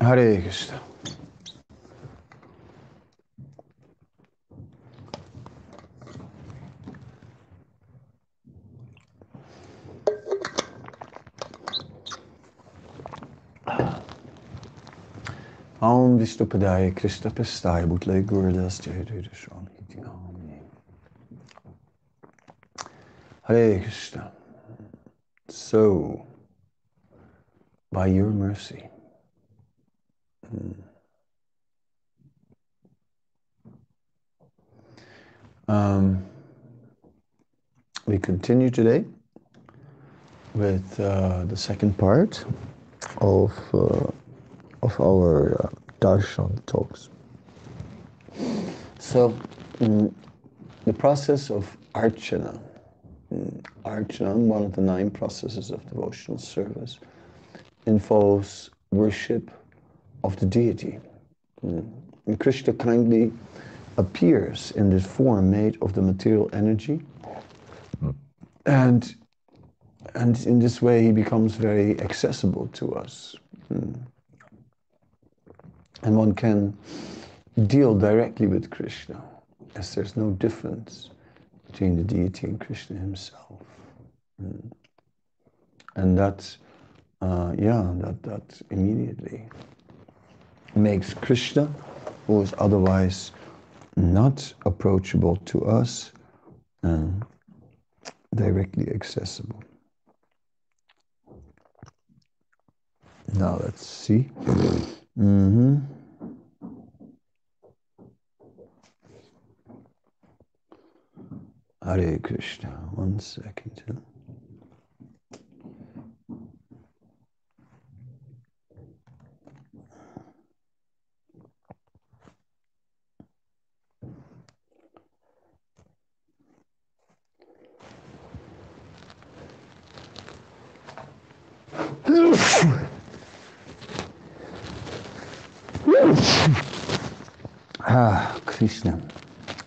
Hare Krishna. Om Vishnupadaya Krishna Pestaya Bhutle Gurdas Jayadridashram Hare Krishna. So, by your mercy, um, we continue today with uh, the second part of uh, of our uh, darshan talks. So, mm, the process of archana, mm, archana, one of the nine processes of devotional service, involves worship of the deity. Mm. And Krishna kindly appears in this form made of the material energy, and and in this way he becomes very accessible to us. Mm. And one can deal directly with Krishna, as there's no difference between the deity and Krishna himself. And that, uh, yeah, that, that immediately makes Krishna, who is otherwise not approachable to us, um, directly accessible. Now let's see. Mm-hmm. Hare Krishna. One second. Ah, Krishna.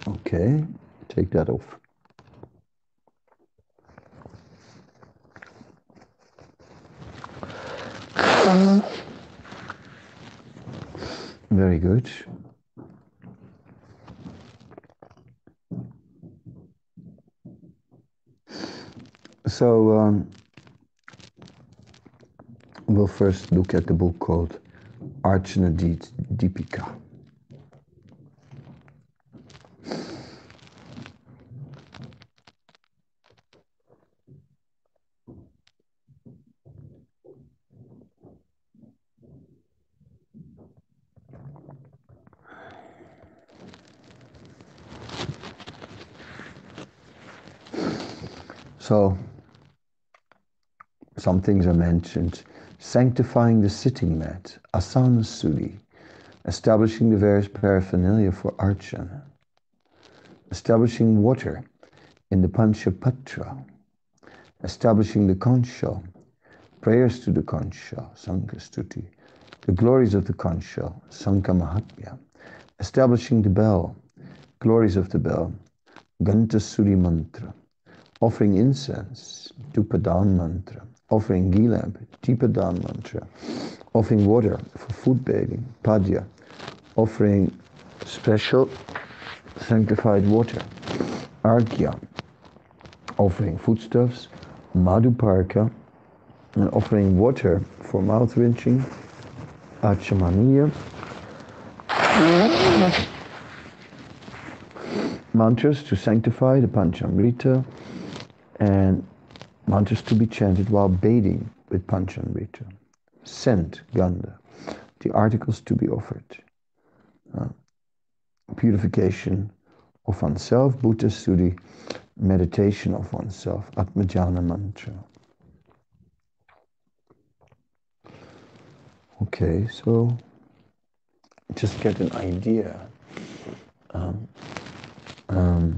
Okay, take that off. Very good. So um, we'll first look at the book called Archana Deepika. So, some things are mentioned. Sanctifying the sitting mat, asana shuddhi, establishing the various paraphernalia for archana, establishing water in the panchapatra, establishing the concha, prayers to the concha, sankastuti, the glories of the concha, sanka mahatmya, establishing the bell, glories of the bell, ganta suri mantra, offering incense, Dhupadam mantra, offering ghee lamp, Deepadam mantra, uh, offering water for food bathing, Padya, offering special sanctified water, Arghya, offering foodstuffs, Madhuparka, and offering water for mouth rinsing, Achamaniya, mantras to sanctify the Panchamrita, and mantras to be chanted while bathing with Panchamrita. Scent, Gandha, the articles to be offered. Uh, purification of oneself, Bhuta Shuddhi, meditation of oneself, Atma Dhyana mantra. Okay, so just get an idea. Um, um,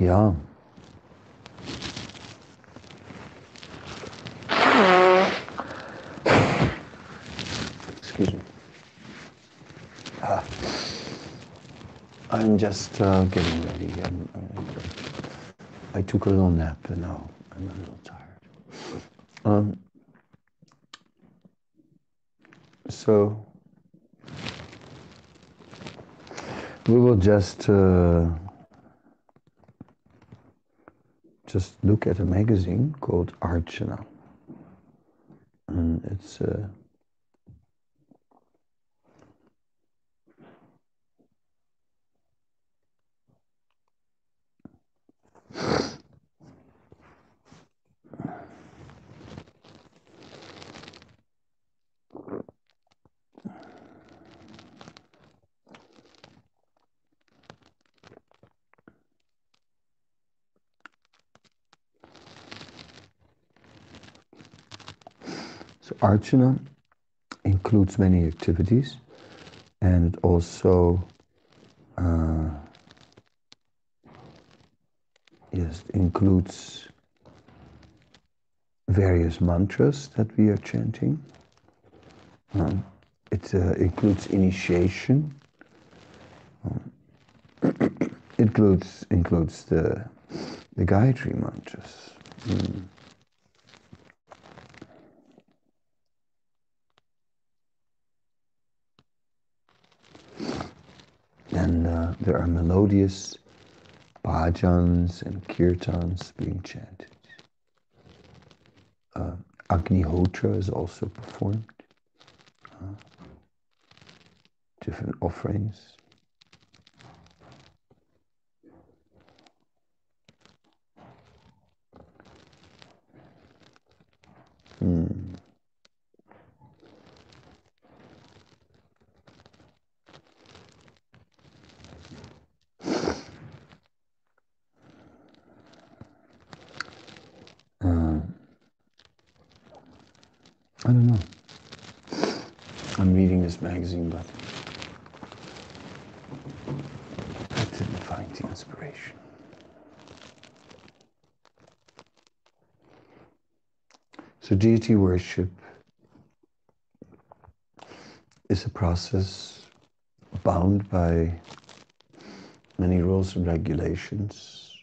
Ja. Excuse me. Ah. I'm just uh, getting ready. I'm, uh, I took a little nap and now I'm a little tired. Um, so we will just uh, just look at a magazine called Archana, and it's. Uh, So Archana includes many activities and it also uh, yes includes various mantras that we are chanting. Um, it uh, includes initiation. Um, it includes includes the the Gayatri mantras. Mm. And uh, there are melodious bhajans and kirtans being chanted. Uh, Agnihotra is also performed. Uh, different offerings. Hmm. I don't know. I'm reading this magazine, but I didn't find the inspiration. So, deity worship is a process bound by many rules and regulations.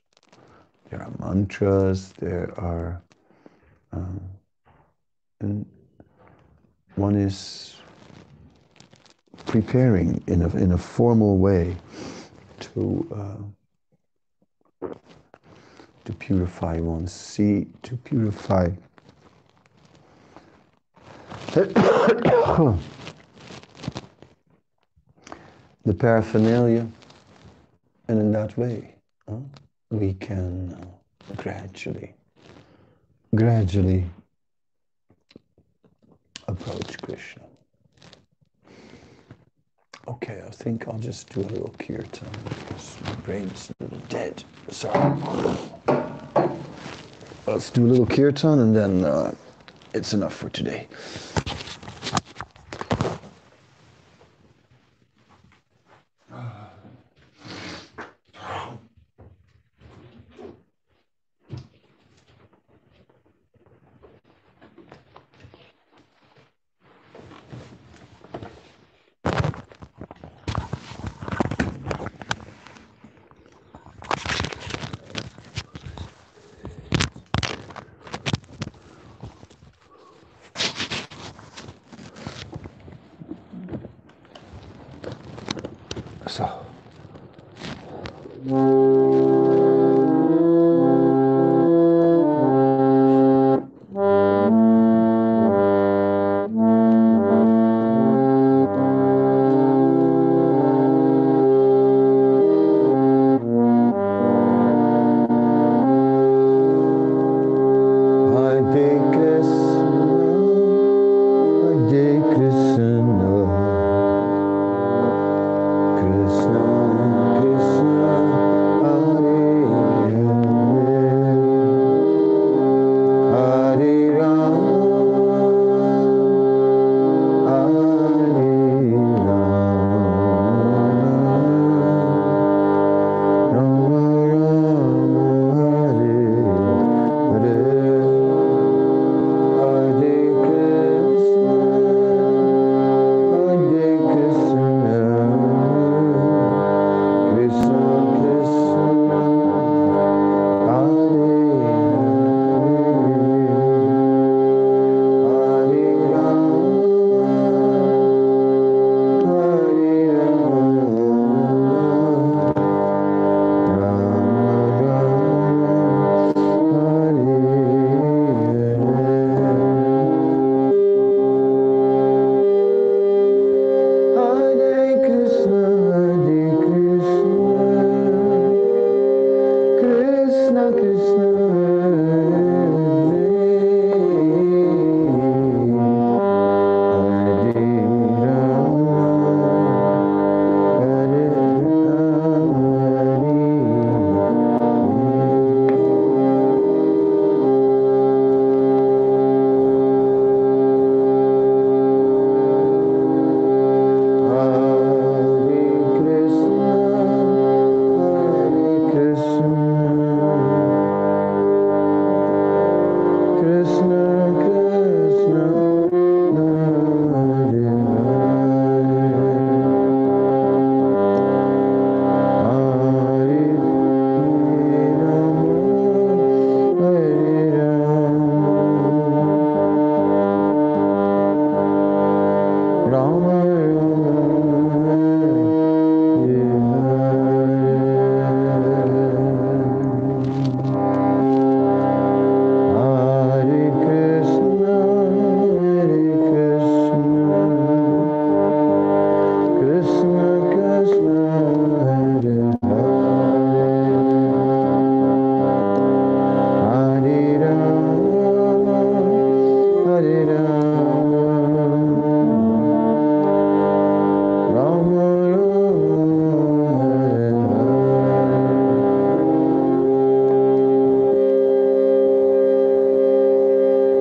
There are mantras, there are, um, and one is preparing in a, in a formal way to uh, to purify one's seed, to purify the paraphernalia, and in that way uh, we can gradually, gradually approach Krishna. Okay, I think I'll just do a little kirtan because my brain's a little dead. Sorry. Let's do a little kirtan and then uh, it's enough for today. So. Hare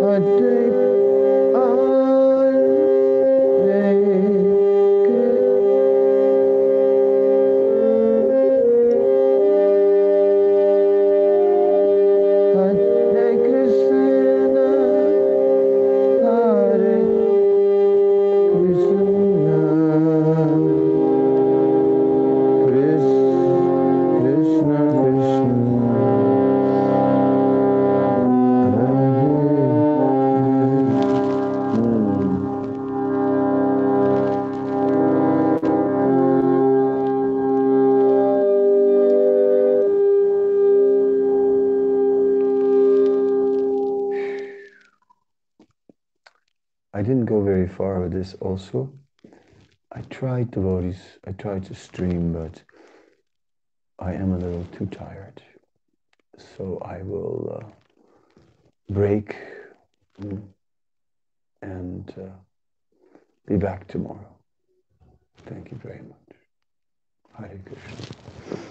Hare Hare. This also. I tried to devotees, I tried to stream, but I am a little too tired. So I will uh, break and uh, be back tomorrow. Thank you very much. Hare Krishna.